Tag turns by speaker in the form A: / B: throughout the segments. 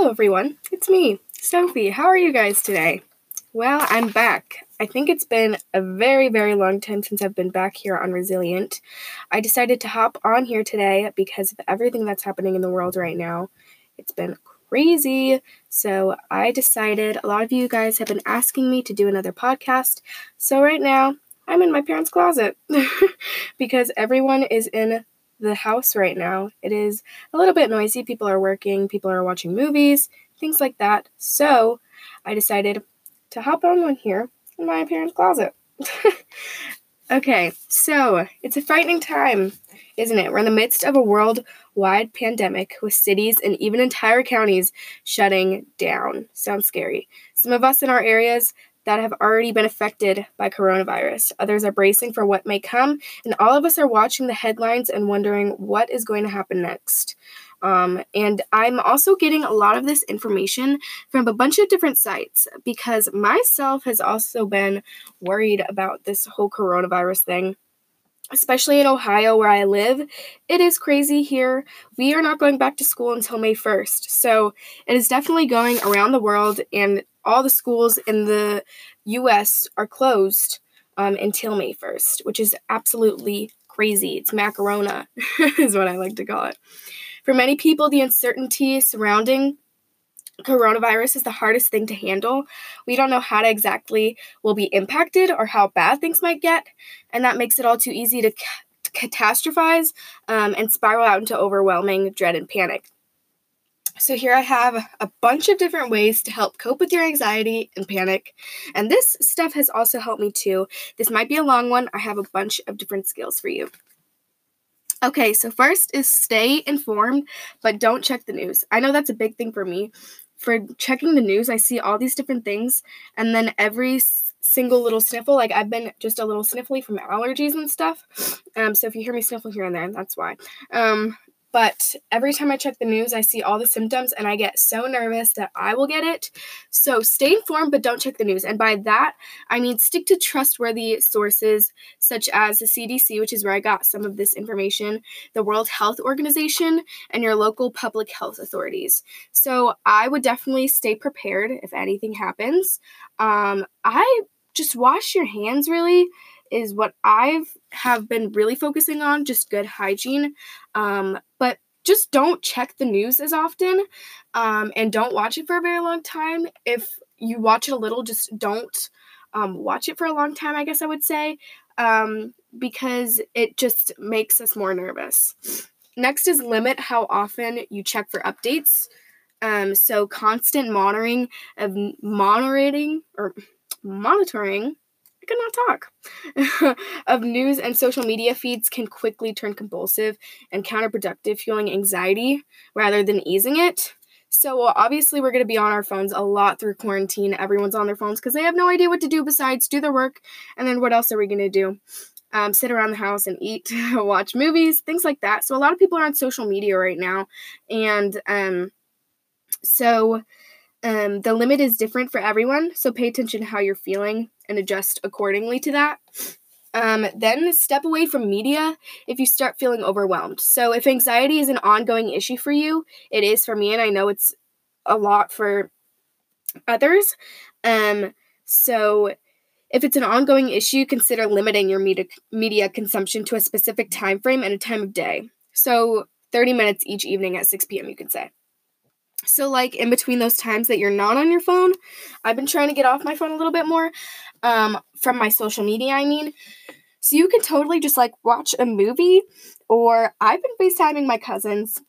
A: Hello, everyone. It's me, Sophie. How are you guys today? Well, I'm back. I think it's been a very, very long time since I've been back here on Resilient. I decided to hop on here today because of everything that's happening in the world right now. It's been crazy. So I decided a lot of you guys have been asking me to do another podcast. So right now, I'm in my parents' closet because everyone is in the house right now. It is a little bit noisy. People are working, people are watching movies, things like that. So I decided to hop on one here in my parents' closet. okay, so it's a frightening time, isn't it? We're in the midst of a worldwide pandemic with cities and even entire counties shutting down. Sounds scary. Some of us in our areas that have already been affected by coronavirus. Others are bracing for what may come, and all of us are watching the headlines and wondering what is going to happen next. Um, and I'm also getting a lot of this information from a bunch of different sites because myself has also been worried about this whole coronavirus thing especially in Ohio where I live. It is crazy here. We are not going back to school until May 1st. So it is definitely going around the world, and all the schools in the US are closed um, until May 1st, which is absolutely crazy. It's macarona, is what I like to call it. For many people, the uncertainty surrounding coronavirus is the hardest thing to handle. We don't know how to exactly will be impacted or how bad things might get, and that makes it all too easy to, to catastrophize um, and spiral out into overwhelming dread and panic. So, here I have a bunch of different ways to help cope with your anxiety and panic. And this stuff has also helped me too. This might be a long one. I have a bunch of different skills for you. Okay, so first is stay informed, but don't check the news. I know that's a big thing for me. For checking the news, I see all these different things, and then every single little sniffle, like I've been just a little sniffly from allergies and stuff. Um, so if you hear me sniffle here and there, that's why. Um, but every time I check the news, I see all the symptoms and I get so nervous that I will get it. So stay informed, but don't check the news. And by that, I mean stick to trustworthy sources such as the CDC, which is where I got some of this information, the World Health Organization, and your local public health authorities. So I would definitely stay prepared if anything happens. Um, I just wash your hands really is what I've have been really focusing on, just good hygiene. Um, but just don't check the news as often um, and don't watch it for a very long time. If you watch it a little, just don't um, watch it for a long time, I guess I would say, um, because it just makes us more nervous. Next is limit how often you check for updates. Um, so constant monitoring of monitoring or monitoring cannot talk. of news and social media feeds can quickly turn compulsive and counterproductive, fueling anxiety rather than easing it. So, obviously, we're going to be on our phones a lot through quarantine. Everyone's on their phones because they have no idea what to do besides do their work. And then, what else are we going to do? Um, sit around the house and eat, watch movies, things like that. So, a lot of people are on social media right now. And um, so, um, the limit is different for everyone. So, pay attention to how you're feeling and adjust accordingly to that. Um, then step away from media if you start feeling overwhelmed. So, if anxiety is an ongoing issue for you, it is for me, and I know it's a lot for others. Um, so, if it's an ongoing issue, consider limiting your media, media consumption to a specific time frame and a time of day. So, 30 minutes each evening at 6 p.m., you could say. So, like in between those times that you're not on your phone, I've been trying to get off my phone a little bit more um, from my social media, I mean. So, you can totally just like watch a movie, or I've been FaceTiming my cousins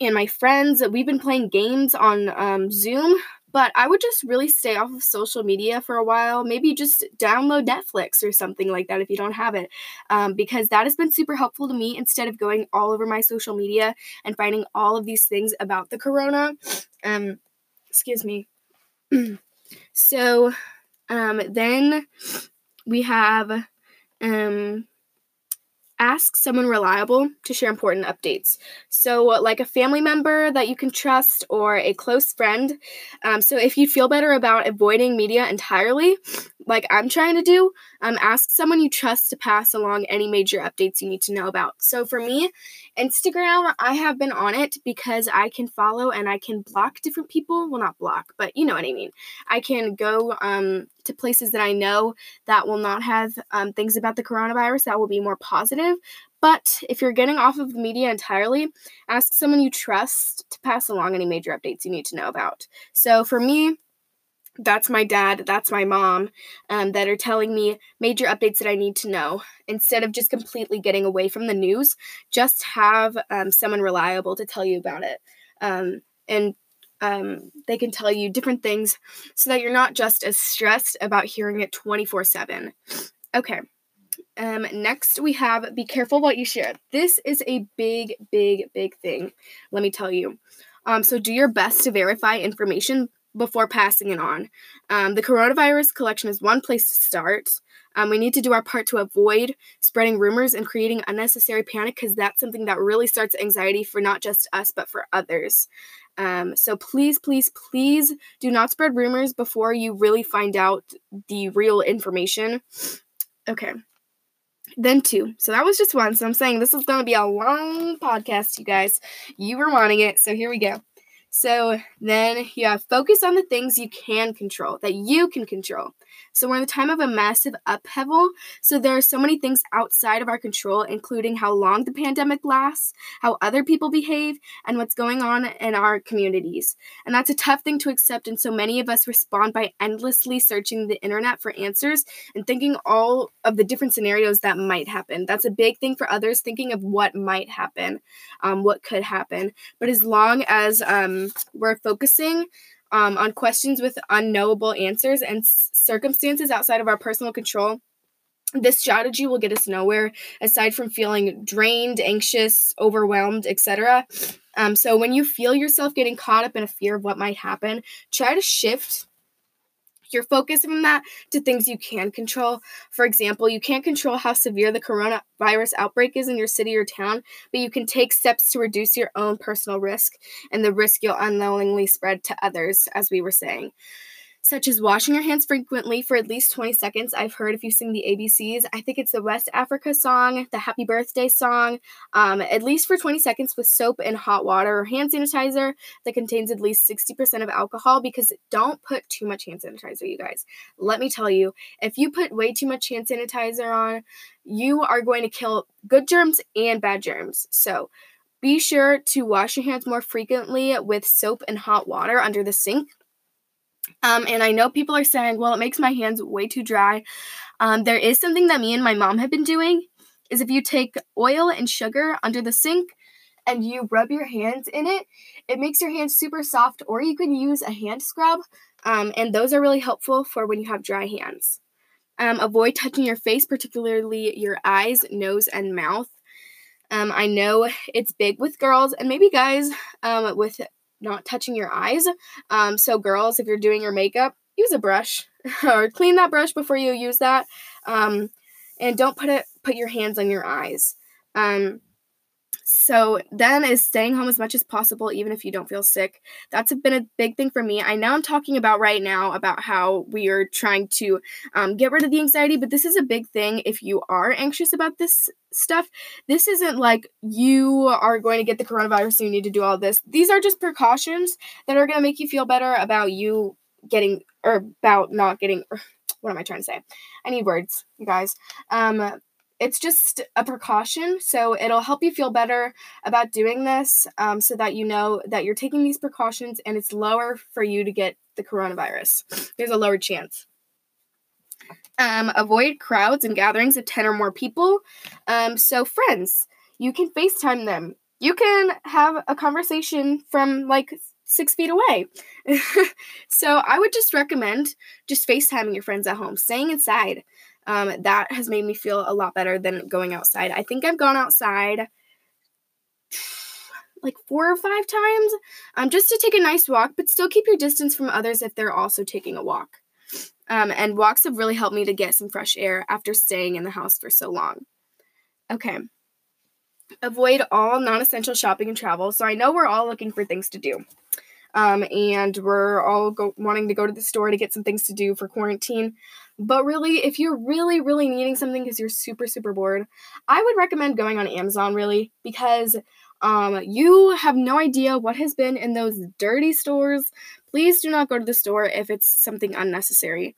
A: and my friends. We've been playing games on um, Zoom but I would just really stay off of social media for a while. Maybe just download Netflix or something like that if you don't have it, um, because that has been super helpful to me instead of going all over my social media and finding all of these things about the corona. Um, excuse me. so um, then we have um, ask someone reliable to share important updates. So, like a family member that you can trust or a close friend. Um, so, if you feel better about avoiding media entirely, like I'm trying to do, um, ask someone you trust to pass along any major updates you need to know about. So for me, Instagram, I have been on it because I can follow and I can block different people. Well, not block, but you know what I mean. I can go um, to places that I know that will not have um, things about the coronavirus that will be more positive. But if you're getting off of the media entirely, ask someone you trust to pass along any major updates you need to know about. So for me, that's my dad, that's my mom, um, that are telling me major updates that I need to know. Instead of just completely getting away from the news, just have um, someone reliable to tell you about it. Um, and um, they can tell you different things so that you're not just as stressed about hearing it 24 7. Okay. Um, next, we have be careful what you share. This is a big, big, big thing, let me tell you. Um, so, do your best to verify information before passing it on. Um, the coronavirus collection is one place to start. Um, we need to do our part to avoid spreading rumors and creating unnecessary panic because that's something that really starts anxiety for not just us but for others. Um, so please, please, please do not spread rumors before you really find out the real information. Okay. Then two. So that was just one. So I'm saying this is going to be a long podcast, you guys. You were wanting it. So here we go. So then you have focus on the things you can control, that you can control. So we're in the time of a massive upheaval. So there are so many things outside of our control, including how long the pandemic lasts, how other people behave, and what's going on in our communities. And that's a tough thing to accept. And so many of us respond by endlessly searching the internet for answers and thinking all of the different scenarios that might happen. That's a big thing for others, thinking of what might happen, um, what could happen. But as long as um, we're focusing um, on questions with unknowable answers and s- circumstances outside of our personal control. This strategy will get us nowhere aside from feeling drained, anxious, overwhelmed, etc. Um, so, when you feel yourself getting caught up in a fear of what might happen, try to shift your focus from that to things you can control. For example, you can't control how severe the coronavirus outbreak is in your city or town, but you can take steps to reduce your own personal risk and the risk you'll unknowingly spread to others, as we were saying such as washing your hands frequently for at least 20 seconds. I've heard if you sing the ABCs, I think it's the West Africa song, the Happy Birthday song, um, at least for 20 seconds with soap and hot water or hand sanitizer that contains at least 60% of alcohol because don't put too much hand sanitizer, you guys. Let me tell you, if you put way too much hand sanitizer on, you are going to kill good germs and bad germs. So, be sure to wash your hands more frequently with soap and hot water under the sink um, and I know people are saying, well, it makes my hands way too dry. Um, there is something that me and my mom have been doing is if you take oil and sugar under the sink and you rub your hands in it, it makes your hands super soft, or you can use a hand scrub. Um, and those are really helpful for when you have dry hands. Um, avoid touching your face, particularly your eyes, nose, and mouth. Um, I know it's big with girls and maybe guys um, with not touching your eyes. Um, so, girls, if you're doing your makeup, use a brush or clean that brush before you use that. Um, and don't put it put your hands on your eyes. Um, so then is staying home as much as possible, even if you don't feel sick. That's been a big thing for me. I know I'm talking about right now about how we are trying to um, get rid of the anxiety, but this is a big thing if you are anxious about this stuff. This isn't like you are going to get the coronavirus, so you need to do all this. These are just precautions that are going to make you feel better about you getting or about not getting. What am I trying to say? I need words, you guys. Um, it's just a precaution. So it'll help you feel better about doing this um, so that you know that you're taking these precautions and it's lower for you to get the coronavirus. There's a lower chance. Um, avoid crowds and gatherings of 10 or more people. Um, so, friends, you can FaceTime them. You can have a conversation from like six feet away. so, I would just recommend just FaceTiming your friends at home, staying inside um, that has made me feel a lot better than going outside. I think I've gone outside like four or five times um, just to take a nice walk, but still keep your distance from others if they're also taking a walk. Um, and walks have really helped me to get some fresh air after staying in the house for so long. Okay. Avoid all non essential shopping and travel. So I know we're all looking for things to do. Um, and we're all go- wanting to go to the store to get some things to do for quarantine. But really, if you're really, really needing something because you're super, super bored, I would recommend going on Amazon, really, because um, you have no idea what has been in those dirty stores. Please do not go to the store if it's something unnecessary.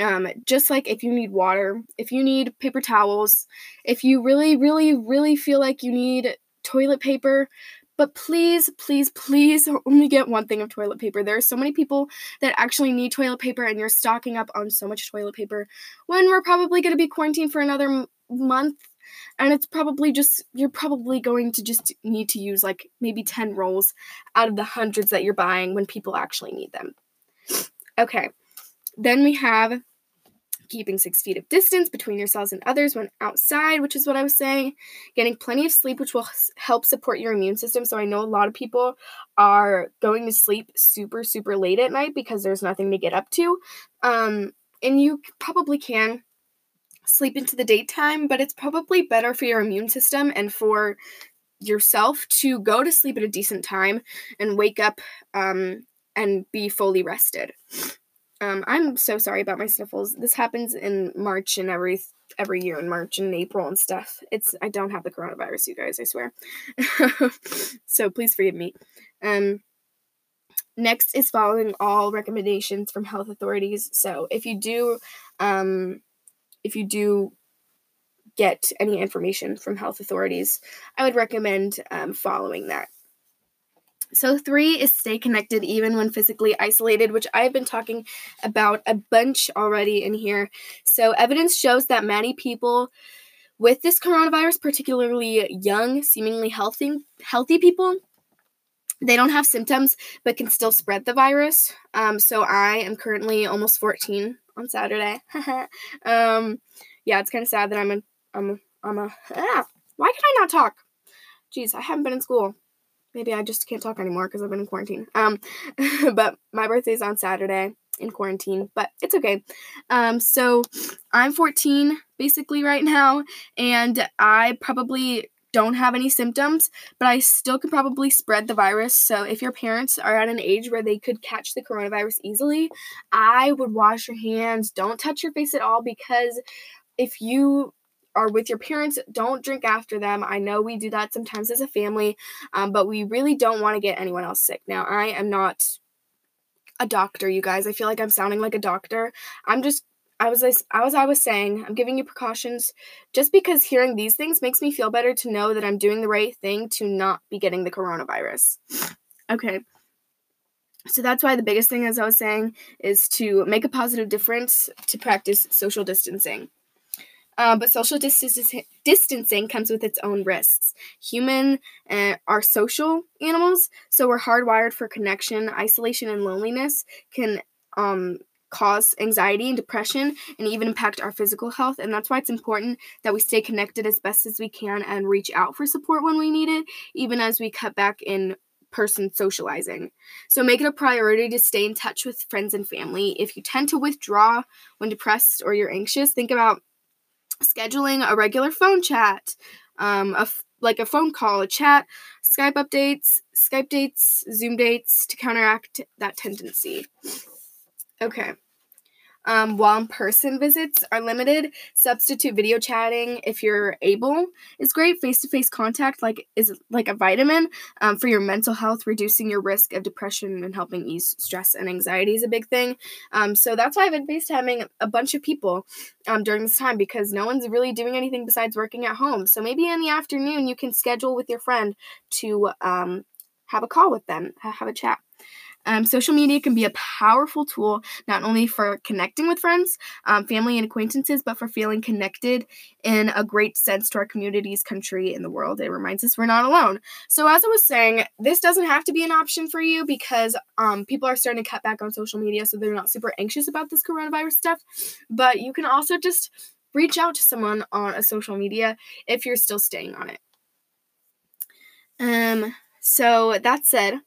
A: Um, just like if you need water, if you need paper towels, if you really, really, really feel like you need toilet paper, but please, please, please only get one thing of toilet paper. There are so many people that actually need toilet paper, and you're stocking up on so much toilet paper when we're probably going to be quarantined for another m- month. And it's probably just, you're probably going to just need to use like maybe 10 rolls out of the hundreds that you're buying when people actually need them. Okay, then we have keeping six feet of distance between yourselves and others when outside, which is what I was saying, getting plenty of sleep, which will help support your immune system. So I know a lot of people are going to sleep super, super late at night because there's nothing to get up to. Um, and you probably can sleep into the daytime, but it's probably better for your immune system and for yourself to go to sleep at a decent time and wake up um, and be fully rested. Um, I'm so sorry about my sniffles. This happens in March and every every year in March and April and stuff. It's I don't have the coronavirus, you guys. I swear. so please forgive me. Um, next is following all recommendations from health authorities. So if you do, um, if you do get any information from health authorities, I would recommend um, following that. So, three is stay connected even when physically isolated, which I've been talking about a bunch already in here. So, evidence shows that many people with this coronavirus, particularly young, seemingly healthy, healthy people, they don't have symptoms but can still spread the virus. Um, so, I am currently almost 14 on Saturday. um, yeah, it's kind of sad that I'm a, I'm a, I'm a, ah, why can I not talk? Jeez, I haven't been in school maybe I just can't talk anymore because I've been in quarantine. Um, but my birthday's on Saturday in quarantine, but it's okay. Um, so I'm 14 basically right now, and I probably don't have any symptoms, but I still could probably spread the virus. So if your parents are at an age where they could catch the coronavirus easily, I would wash your hands. Don't touch your face at all because if you are with your parents, don't drink after them. I know we do that sometimes as a family, um, but we really don't want to get anyone else sick. Now, I am not a doctor, you guys. I feel like I'm sounding like a doctor. I'm just I was as I was saying, I'm giving you precautions just because hearing these things makes me feel better to know that I'm doing the right thing to not be getting the coronavirus. Okay. So that's why the biggest thing as I was saying is to make a positive difference to practice social distancing. Uh, but social distancing comes with its own risks. Human uh, are social animals, so we're hardwired for connection. Isolation and loneliness can um, cause anxiety and depression and even impact our physical health. And that's why it's important that we stay connected as best as we can and reach out for support when we need it, even as we cut back in person socializing. So make it a priority to stay in touch with friends and family. If you tend to withdraw when depressed or you're anxious, think about scheduling a regular phone chat, um, a f- like a phone call, a chat, Skype updates, Skype dates, Zoom dates to counteract that tendency. Okay. Um, while in-person visits are limited, substitute video chatting if you're able is great. Face-to-face contact like is like a vitamin um, for your mental health, reducing your risk of depression and helping ease stress and anxiety is a big thing. Um, so that's why I've been FaceTiming a bunch of people um, during this time because no one's really doing anything besides working at home. So maybe in the afternoon you can schedule with your friend to um, have a call with them, have a chat. Um, social media can be a powerful tool not only for connecting with friends, um, family, and acquaintances, but for feeling connected in a great sense to our communities, country, and the world. It reminds us we're not alone. So, as I was saying, this doesn't have to be an option for you because um, people are starting to cut back on social media, so they're not super anxious about this coronavirus stuff. But you can also just reach out to someone on a social media if you're still staying on it. Um, so that said,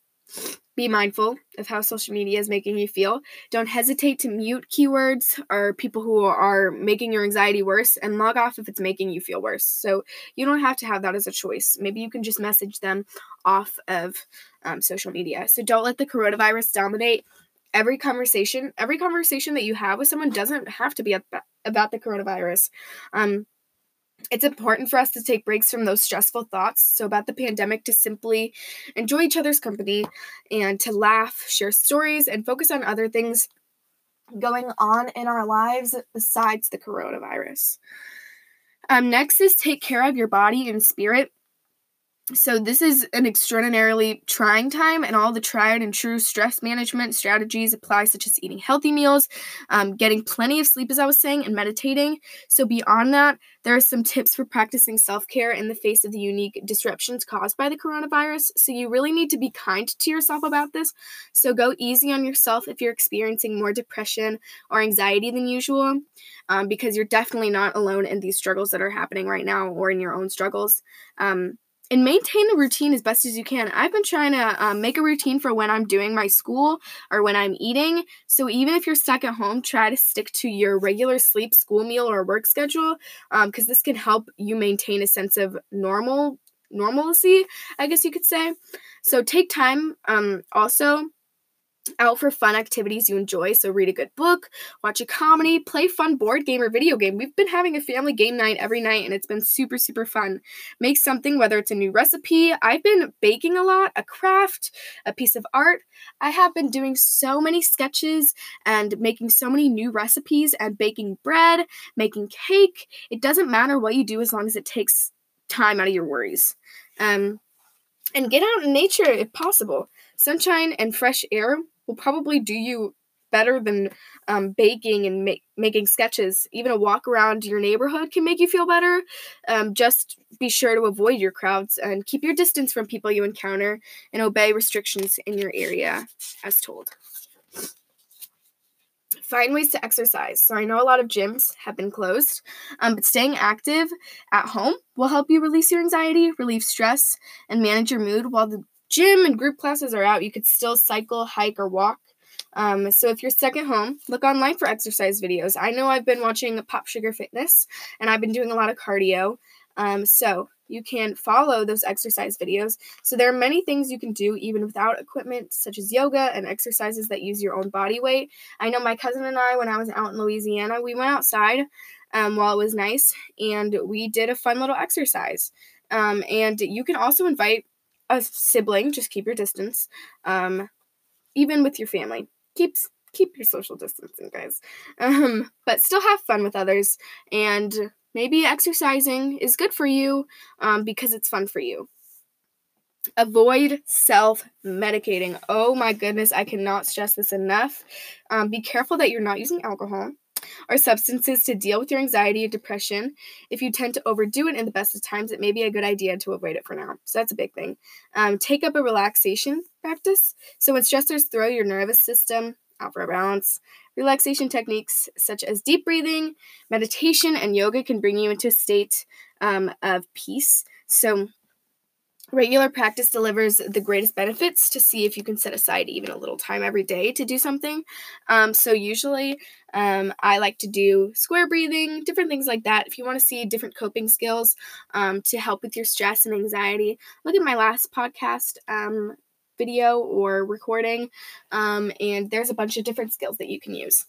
A: Be mindful of how social media is making you feel. Don't hesitate to mute keywords or people who are making your anxiety worse and log off if it's making you feel worse. So you don't have to have that as a choice. Maybe you can just message them off of um, social media. So don't let the coronavirus dominate every conversation. Every conversation that you have with someone doesn't have to be about the coronavirus. Um, it's important for us to take breaks from those stressful thoughts. So, about the pandemic, to simply enjoy each other's company and to laugh, share stories, and focus on other things going on in our lives besides the coronavirus. Um, next is take care of your body and spirit so this is an extraordinarily trying time and all the tried and true stress management strategies apply such as eating healthy meals um, getting plenty of sleep as i was saying and meditating. So beyond that there are some tips for practicing self-care in the face of the unique disruptions caused by the coronavirus. So you really need to be kind to yourself about this. So go easy on yourself if you're experiencing more depression or anxiety than usual um, because you're definitely not alone in these struggles that are happening right now or in your own struggles. Um, and maintain a routine as best as you can. I've been trying to um, make a routine for when I'm doing my school or when I'm eating. So even if you're stuck at home, try to stick to your regular sleep, school meal, or work schedule because um, this can help you maintain a sense of normal normalcy, I guess you could say. So take time um, also out for fun activities you enjoy. So, read a good book, watch a comedy, play fun board game or video game. We've been having a family game night every night and it's been super, super fun. Make something, whether it's a new recipe. I've been baking a lot, a craft, a piece of art. I have been doing so many sketches and making so many new recipes and baking bread, making cake. It doesn't matter what you do as long as it takes time out of your worries. Um, and get out in nature if possible. Sunshine and fresh air will probably do you better than um, baking and ma- making sketches. Even a walk around your neighborhood can make you feel better. Um, just be sure to avoid your crowds and keep your distance from people you encounter and obey restrictions in your area as told. Find ways to exercise. So, I know a lot of gyms have been closed, um, but staying active at home will help you release your anxiety, relieve stress, and manage your mood while the gym and group classes are out, you could still cycle, hike, or walk. Um, so if you're stuck at home, look online for exercise videos. I know I've been watching Pop Sugar Fitness and I've been doing a lot of cardio. Um, so you can follow those exercise videos. So there are many things you can do even without equipment, such as yoga and exercises that use your own body weight. I know my cousin and I, when I was out in Louisiana, we went outside um, while it was nice and we did a fun little exercise. Um, and you can also invite a sibling, just keep your distance. Um, even with your family, keep keep your social distancing, guys. Um, but still have fun with others, and maybe exercising is good for you um, because it's fun for you. Avoid self medicating. Oh my goodness, I cannot stress this enough. Um, be careful that you're not using alcohol or substances to deal with your anxiety or depression. If you tend to overdo it in the best of times, it may be a good idea to avoid it for now. So that's a big thing. Um, take up a relaxation practice. So when stressors throw your nervous system out for a balance, relaxation techniques such as deep breathing, meditation, and yoga can bring you into a state um, of peace. So Regular practice delivers the greatest benefits to see if you can set aside even a little time every day to do something. Um, so, usually, um, I like to do square breathing, different things like that. If you want to see different coping skills um, to help with your stress and anxiety, look at my last podcast um, video or recording, um, and there's a bunch of different skills that you can use.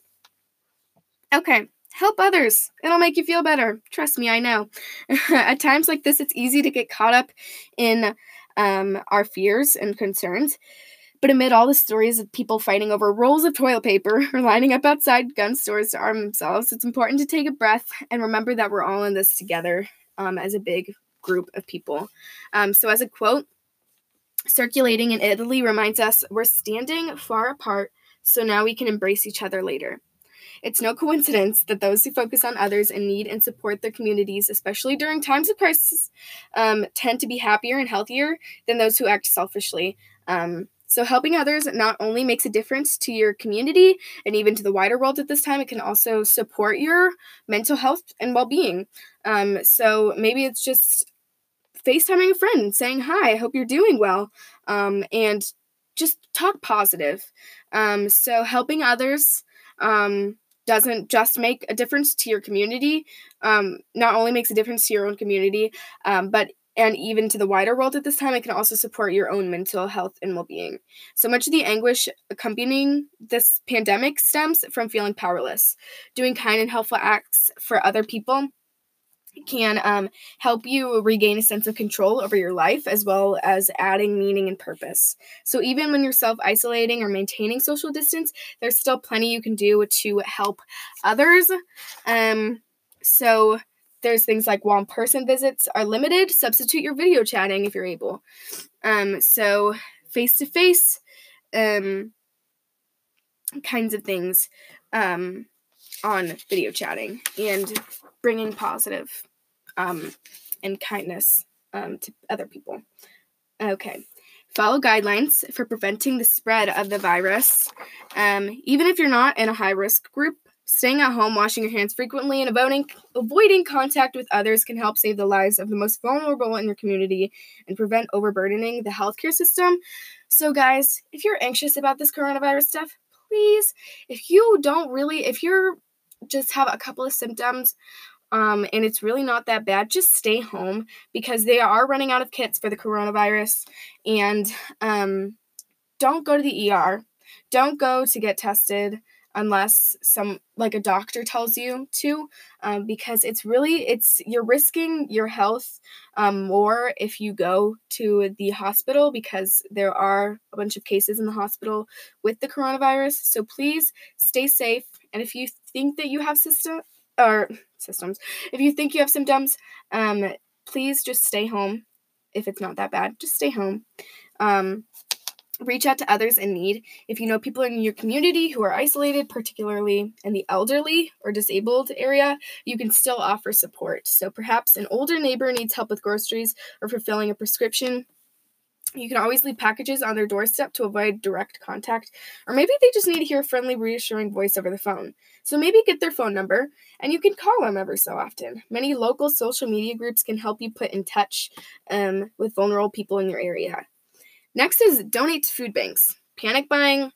A: Okay, help others. It'll make you feel better. Trust me, I know. At times like this, it's easy to get caught up in um, our fears and concerns. But amid all the stories of people fighting over rolls of toilet paper or lining up outside gun stores to arm themselves, it's important to take a breath and remember that we're all in this together um, as a big group of people. Um, so, as a quote, circulating in Italy reminds us we're standing far apart, so now we can embrace each other later. It's no coincidence that those who focus on others in need and support their communities, especially during times of crisis, um, tend to be happier and healthier than those who act selfishly. Um, so, helping others not only makes a difference to your community and even to the wider world at this time, it can also support your mental health and well being. Um, so, maybe it's just FaceTiming a friend and saying, Hi, I hope you're doing well. Um, and just talk positive. Um, so helping others um, doesn't just make a difference to your community, um, not only makes a difference to your own community, um, but and even to the wider world at this time, it can also support your own mental health and well being. So much of the anguish accompanying this pandemic stems from feeling powerless. Doing kind and helpful acts for other people can um, help you regain a sense of control over your life as well as adding meaning and purpose. So, even when you're self isolating or maintaining social distance, there's still plenty you can do to help others. Um, so, there's things like while person visits are limited, substitute your video chatting if you're able. Um, so, face to face kinds of things. Um, on video chatting and bringing positive um, and kindness um, to other people. Okay. Follow guidelines for preventing the spread of the virus. Um, even if you're not in a high risk group, staying at home, washing your hands frequently, and avoiding, avoiding contact with others can help save the lives of the most vulnerable in your community and prevent overburdening the healthcare system. So, guys, if you're anxious about this coronavirus stuff, please, if you don't really, if you're just have a couple of symptoms um, and it's really not that bad, just stay home because they are running out of kits for the coronavirus. And um, don't go to the ER. Don't go to get tested unless some like a doctor tells you to um, because it's really it's you're risking your health um, more if you go to the hospital because there are a bunch of cases in the hospital with the coronavirus so please stay safe and if you think that you have system or systems, if you think you have symptoms, um, please just stay home. If it's not that bad, just stay home. Um, reach out to others in need. If you know people in your community who are isolated, particularly in the elderly or disabled area, you can still offer support. So perhaps an older neighbor needs help with groceries or fulfilling a prescription. You can always leave packages on their doorstep to avoid direct contact, or maybe they just need to hear a friendly, reassuring voice over the phone. So maybe get their phone number and you can call them ever so often. Many local social media groups can help you put in touch um, with vulnerable people in your area. Next is donate to food banks. Panic buying,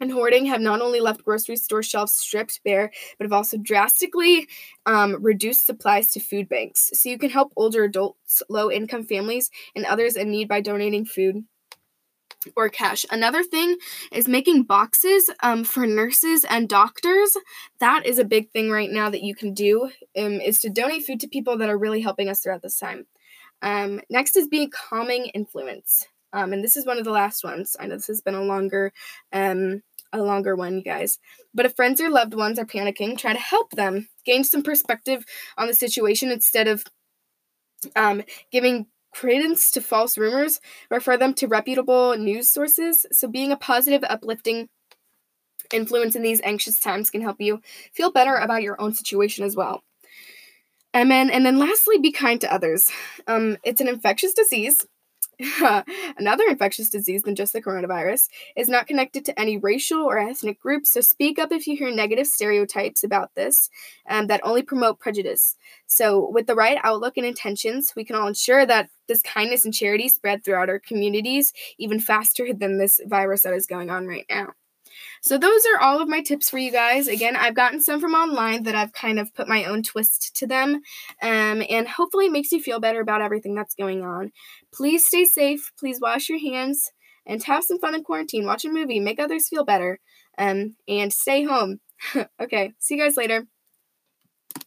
A: and hoarding have not only left grocery store shelves stripped bare, but have also drastically um, reduced supplies to food banks. So you can help older adults, low income families, and others in need by donating food or cash. Another thing is making boxes um, for nurses and doctors. That is a big thing right now that you can do um, is to donate food to people that are really helping us throughout this time. Um, next is being calming influence. Um, and this is one of the last ones. I know this has been a longer um, a longer one, you guys. But if friends or loved ones are panicking, try to help them gain some perspective on the situation instead of um, giving credence to false rumors. Refer them to reputable news sources. So, being a positive, uplifting influence in these anxious times can help you feel better about your own situation as well. And then, and then lastly, be kind to others. Um, it's an infectious disease, Another infectious disease than just the coronavirus is not connected to any racial or ethnic group, so speak up if you hear negative stereotypes about this um, that only promote prejudice. So, with the right outlook and intentions, we can all ensure that this kindness and charity spread throughout our communities even faster than this virus that is going on right now. So those are all of my tips for you guys. Again, I've gotten some from online that I've kind of put my own twist to them, um, and hopefully it makes you feel better about everything that's going on. Please stay safe. Please wash your hands and have some fun in quarantine. Watch a movie, make others feel better, um, and stay home. okay, see you guys later.